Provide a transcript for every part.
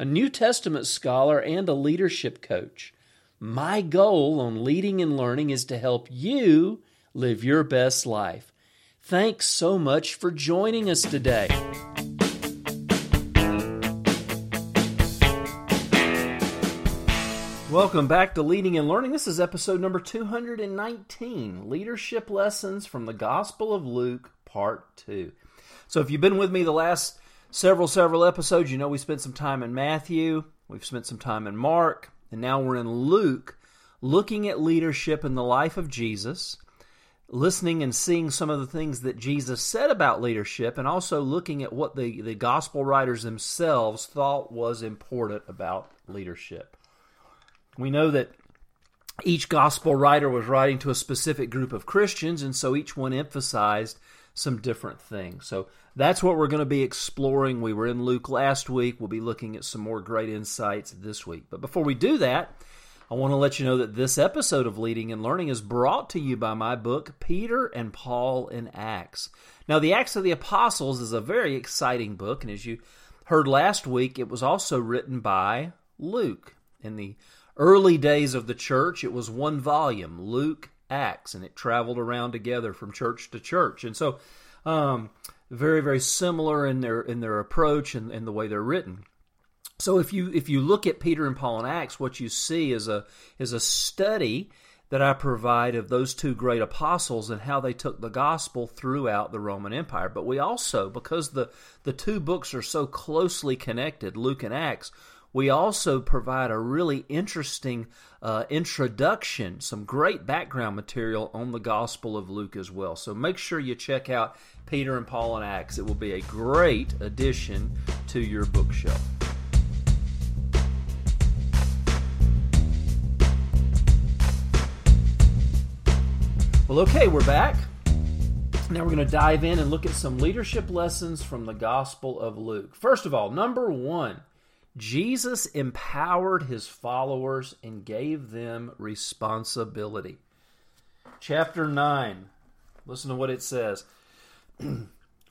a New Testament scholar, and a leadership coach. My goal on leading and learning is to help you live your best life. Thanks so much for joining us today. Welcome back to Leading and Learning. This is episode number 219 Leadership Lessons from the Gospel of Luke, Part 2. So, if you've been with me the last several, several episodes, you know we spent some time in Matthew, we've spent some time in Mark, and now we're in Luke, looking at leadership in the life of Jesus, listening and seeing some of the things that Jesus said about leadership, and also looking at what the, the gospel writers themselves thought was important about leadership. We know that each gospel writer was writing to a specific group of Christians, and so each one emphasized some different things. So that's what we're going to be exploring. We were in Luke last week. We'll be looking at some more great insights this week. But before we do that, I want to let you know that this episode of Leading and Learning is brought to you by my book, Peter and Paul in Acts. Now, the Acts of the Apostles is a very exciting book, and as you heard last week, it was also written by Luke. In the early days of the church, it was one volume, Luke Acts, and it traveled around together from church to church. And so, um, very, very similar in their in their approach and, and the way they're written. So if you if you look at Peter and Paul and Acts, what you see is a is a study that I provide of those two great apostles and how they took the gospel throughout the Roman Empire. But we also, because the, the two books are so closely connected, Luke and Acts, we also provide a really interesting uh, introduction, some great background material on the Gospel of Luke as well. So make sure you check out Peter and Paul and Acts. It will be a great addition to your bookshelf. Well, okay, we're back. Now we're going to dive in and look at some leadership lessons from the Gospel of Luke. First of all, number one, Jesus empowered his followers and gave them responsibility. Chapter 9, listen to what it says.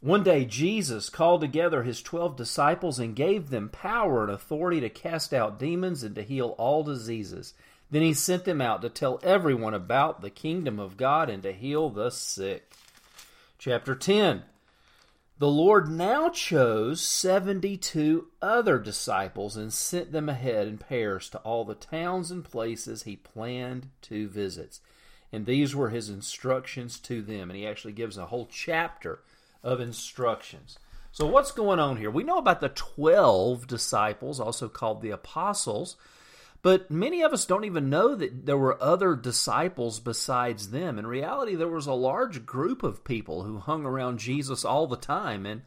One day, Jesus called together his twelve disciples and gave them power and authority to cast out demons and to heal all diseases. Then he sent them out to tell everyone about the kingdom of God and to heal the sick. Chapter 10 The Lord now chose 72 other disciples and sent them ahead in pairs to all the towns and places he planned to visit. And these were his instructions to them. And he actually gives a whole chapter of instructions. So, what's going on here? We know about the 12 disciples, also called the apostles. But many of us don't even know that there were other disciples besides them. In reality, there was a large group of people who hung around Jesus all the time. And,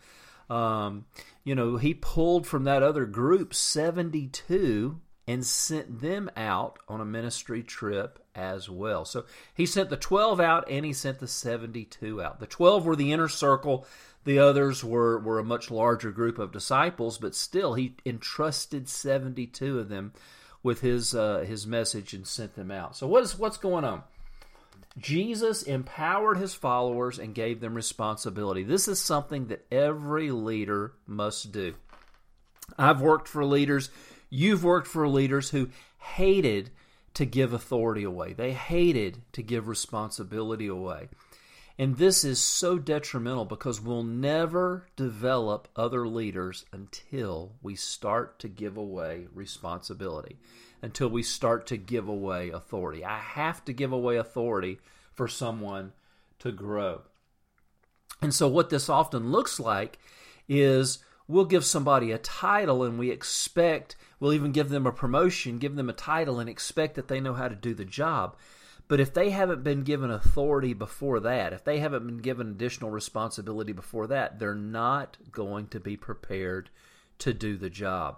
um, you know, he pulled from that other group 72 and sent them out on a ministry trip as well. So he sent the 12 out and he sent the 72 out. The 12 were the inner circle. The others were, were a much larger group of disciples, but still, he entrusted 72 of them with his uh, his message and sent them out. So what is what's going on? Jesus empowered his followers and gave them responsibility. This is something that every leader must do. I've worked for leaders, you've worked for leaders who hated to give authority away. They hated to give responsibility away. And this is so detrimental because we'll never develop other leaders until we start to give away responsibility, until we start to give away authority. I have to give away authority for someone to grow. And so, what this often looks like is we'll give somebody a title and we expect, we'll even give them a promotion, give them a title, and expect that they know how to do the job. But if they haven't been given authority before that, if they haven't been given additional responsibility before that, they're not going to be prepared to do the job.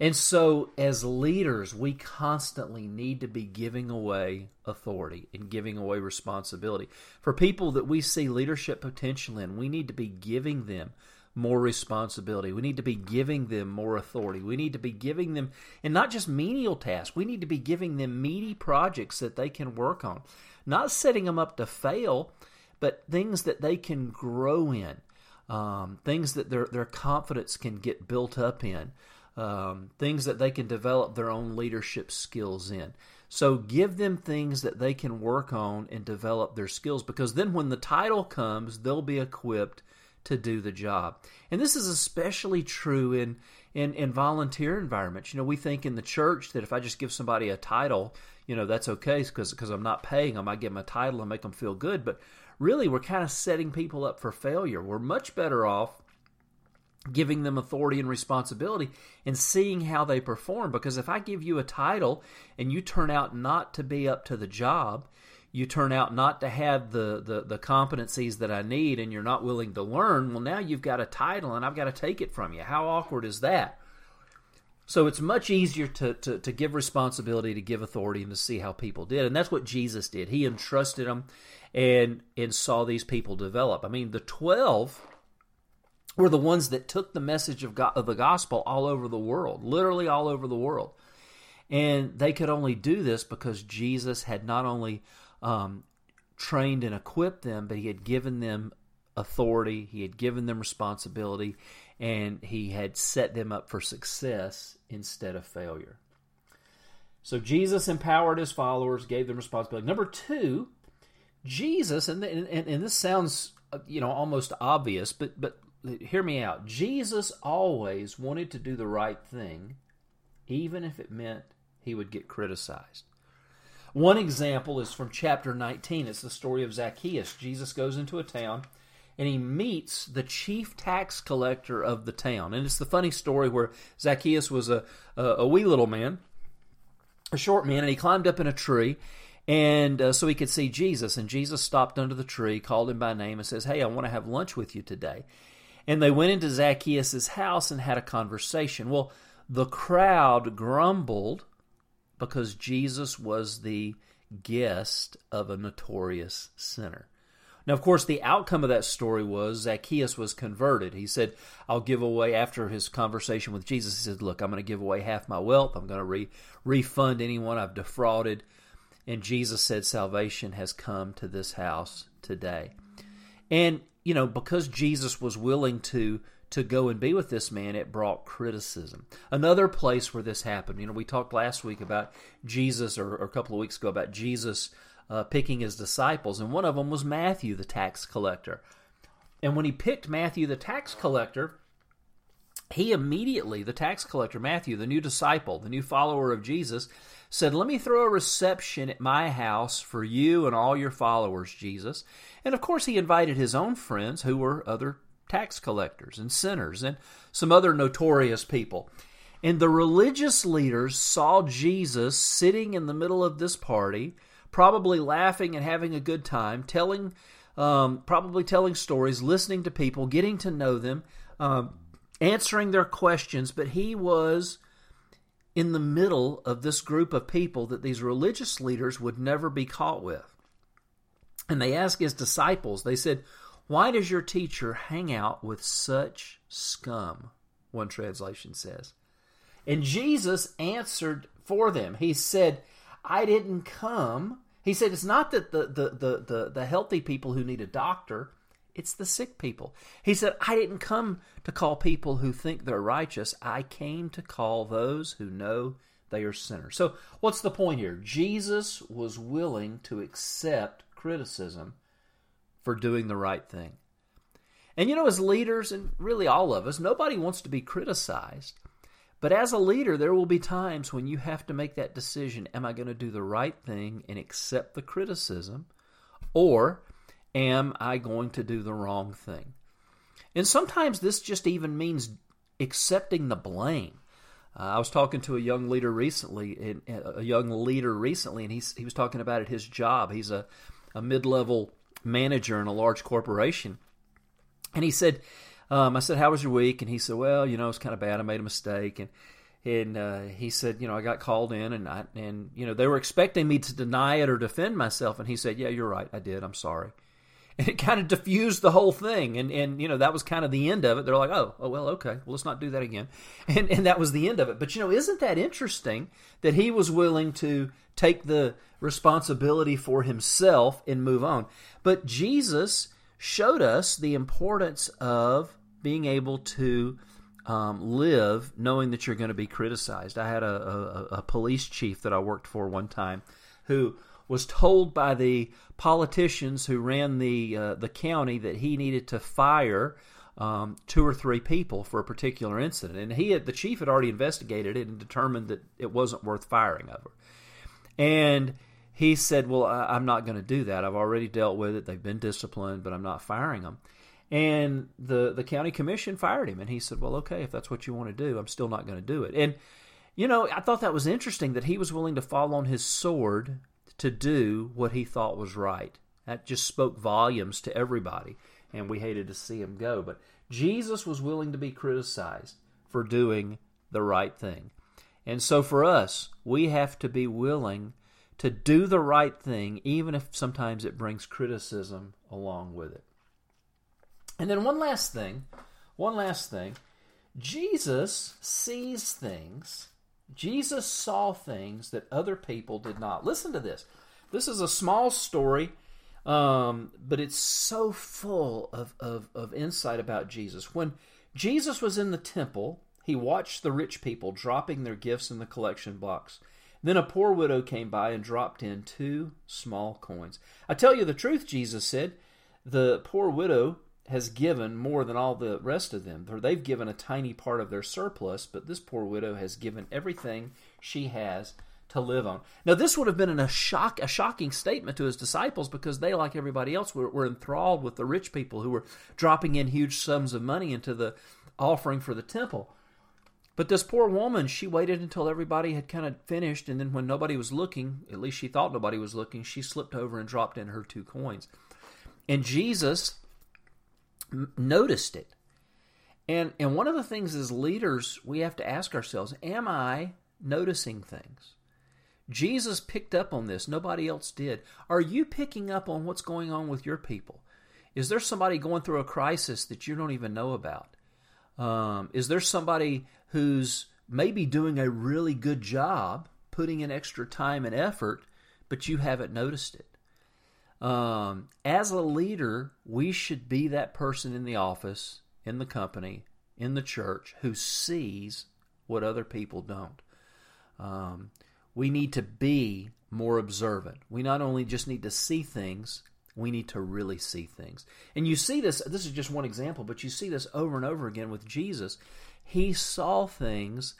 And so, as leaders, we constantly need to be giving away authority and giving away responsibility. For people that we see leadership potential in, we need to be giving them more responsibility. We need to be giving them more authority. We need to be giving them, and not just menial tasks, we need to be giving them meaty projects that they can work on. Not setting them up to fail, but things that they can grow in, um, things that their, their confidence can get built up in um, things that they can develop their own leadership skills in. So give them things that they can work on and develop their skills because then when the title comes, they'll be equipped to do the job. And this is especially true in, in, in volunteer environments. You know, we think in the church that if I just give somebody a title, you know, that's okay because because I'm not paying them. I give them a title and make them feel good. But really, we're kind of setting people up for failure. We're much better off giving them authority and responsibility and seeing how they perform. Because if I give you a title and you turn out not to be up to the job, you turn out not to have the, the, the competencies that I need and you're not willing to learn, well, now you've got a title and I've got to take it from you. How awkward is that? So it's much easier to, to, to give responsibility, to give authority, and to see how people did. And that's what Jesus did. He entrusted them and, and saw these people develop. I mean, the 12 were the ones that took the message of, God, of the gospel all over the world, literally all over the world. And they could only do this because Jesus had not only um, trained and equipped them, but he had given them authority, he had given them responsibility, and he had set them up for success instead of failure. So Jesus empowered his followers, gave them responsibility. Number two, Jesus, and, and, and this sounds you know almost obvious, but but hear me out. Jesus always wanted to do the right thing, even if it meant he would get criticized. One example is from chapter 19. It's the story of Zacchaeus. Jesus goes into a town and he meets the chief tax collector of the town. And it's the funny story where Zacchaeus was a, a, a wee little man, a short man, and he climbed up in a tree and uh, so he could see Jesus. And Jesus stopped under the tree, called him by name, and says, Hey, I want to have lunch with you today. And they went into Zacchaeus' house and had a conversation. Well, the crowd grumbled because Jesus was the guest of a notorious sinner. Now, of course, the outcome of that story was Zacchaeus was converted. He said, I'll give away, after his conversation with Jesus, he said, Look, I'm going to give away half my wealth. I'm going to re- refund anyone I've defrauded. And Jesus said, Salvation has come to this house today. And you know, because Jesus was willing to to go and be with this man, it brought criticism. Another place where this happened, you know, we talked last week about Jesus, or, or a couple of weeks ago about Jesus uh, picking his disciples, and one of them was Matthew, the tax collector. And when he picked Matthew, the tax collector, he immediately, the tax collector, Matthew, the new disciple, the new follower of Jesus, said, Let me throw a reception at my house for you and all your followers, Jesus. And of course, he invited his own friends, who were other tax collectors and sinners and some other notorious people. And the religious leaders saw Jesus sitting in the middle of this party, probably laughing and having a good time, telling, um, probably telling stories, listening to people, getting to know them, um, answering their questions. But he was in the middle of this group of people that these religious leaders would never be caught with. And they asked his disciples, they said, Why does your teacher hang out with such scum? One translation says. And Jesus answered for them. He said, I didn't come. He said, It's not that the, the, the, the, the healthy people who need a doctor, it's the sick people. He said, I didn't come to call people who think they're righteous. I came to call those who know they are sinners. So, what's the point here? Jesus was willing to accept criticism for doing the right thing. And you know, as leaders, and really all of us, nobody wants to be criticized. But as a leader, there will be times when you have to make that decision Am I going to do the right thing and accept the criticism? Or am I going to do the wrong thing? And sometimes this just even means accepting the blame. Uh, I was talking to a young leader recently, a young leader recently, and he's, he was talking about at his job. He's a, a mid-level manager in a large corporation, and he said, um, "I said, how was your week?" And he said, "Well, you know, it's kind of bad. I made a mistake." And and uh, he said, you know, I got called in, and I and you know they were expecting me to deny it or defend myself, and he said, yeah, you're right, I did, I'm sorry, and it kind of diffused the whole thing, and and you know that was kind of the end of it. They're like, oh, oh well, okay, well let's not do that again, and and that was the end of it. But you know, isn't that interesting that he was willing to take the responsibility for himself and move on? But Jesus showed us the importance of being able to um, live knowing that you're going to be criticized. I had a, a, a, police chief that I worked for one time who was told by the politicians who ran the uh, the county that he needed to fire um, two or three people for a particular incident, and he had, the chief had already investigated it and determined that it wasn't worth firing over. And he said, "Well, I, I'm not going to do that. I've already dealt with it. They've been disciplined, but I'm not firing them." And the the county commission fired him, and he said, "Well, okay, if that's what you want to do, I'm still not going to do it." And you know, I thought that was interesting that he was willing to fall on his sword to do what he thought was right. That just spoke volumes to everybody, and we hated to see him go. But Jesus was willing to be criticized for doing the right thing. And so for us, we have to be willing to do the right thing, even if sometimes it brings criticism along with it. And then one last thing, one last thing. Jesus sees things. Jesus saw things that other people did not. Listen to this. This is a small story, um, but it's so full of, of, of insight about Jesus. When Jesus was in the temple, he watched the rich people dropping their gifts in the collection box. Then a poor widow came by and dropped in two small coins. I tell you the truth, Jesus said. The poor widow has given more than all the rest of them. For they've given a tiny part of their surplus, but this poor widow has given everything she has to live on. Now, this would have been a shock, a shocking statement to his disciples because they, like everybody else, were, were enthralled with the rich people who were dropping in huge sums of money into the offering for the temple. But this poor woman, she waited until everybody had kind of finished, and then when nobody was looking, at least she thought nobody was looking, she slipped over and dropped in her two coins. And Jesus noticed it. And and one of the things as leaders we have to ask ourselves, am I noticing things? Jesus picked up on this, nobody else did. Are you picking up on what's going on with your people? Is there somebody going through a crisis that you don't even know about? Um, is there somebody who's maybe doing a really good job, putting in extra time and effort, but you haven't noticed it? Um, as a leader, we should be that person in the office, in the company, in the church who sees what other people don't. Um, we need to be more observant. We not only just need to see things, we need to really see things. And you see this, this is just one example, but you see this over and over again with Jesus. He saw things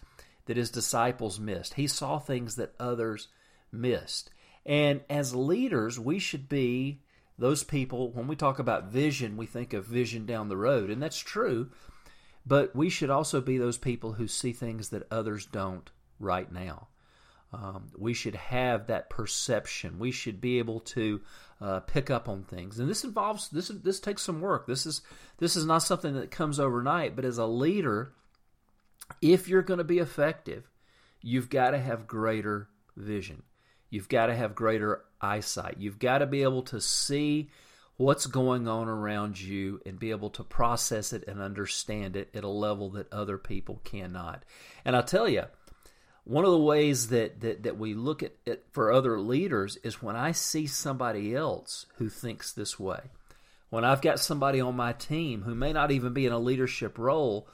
that his disciples missed, he saw things that others missed. And as leaders, we should be those people. When we talk about vision, we think of vision down the road, and that's true. But we should also be those people who see things that others don't right now. Um, we should have that perception. We should be able to uh, pick up on things, and this involves this. This takes some work. This is this is not something that comes overnight. But as a leader, if you're going to be effective, you've got to have greater vision. You've got to have greater eyesight. You've got to be able to see what's going on around you and be able to process it and understand it at a level that other people cannot. And I'll tell you, one of the ways that, that, that we look at it for other leaders is when I see somebody else who thinks this way. When I've got somebody on my team who may not even be in a leadership role,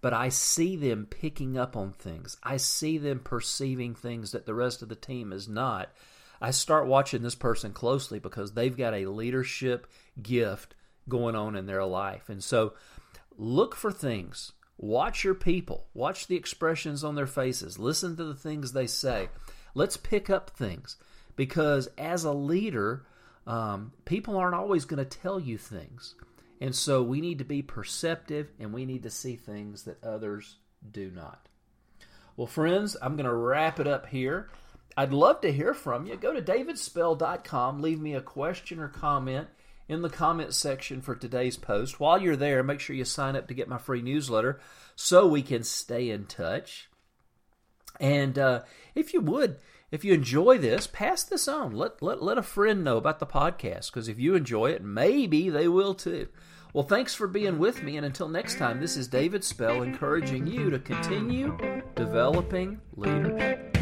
but I see them picking up on things. I see them perceiving things that the rest of the team is not. I start watching this person closely because they've got a leadership gift going on in their life. And so look for things. Watch your people. Watch the expressions on their faces. Listen to the things they say. Let's pick up things because as a leader, um, people aren't always going to tell you things. And so we need to be perceptive and we need to see things that others do not. Well, friends, I'm going to wrap it up here. I'd love to hear from you. Go to davidspell.com, leave me a question or comment in the comment section for today's post. While you're there, make sure you sign up to get my free newsletter so we can stay in touch. And uh, if you would, if you enjoy this, pass this on. Let, let, let a friend know about the podcast because if you enjoy it, maybe they will too. Well, thanks for being with me, and until next time, this is David Spell encouraging you to continue developing leaders.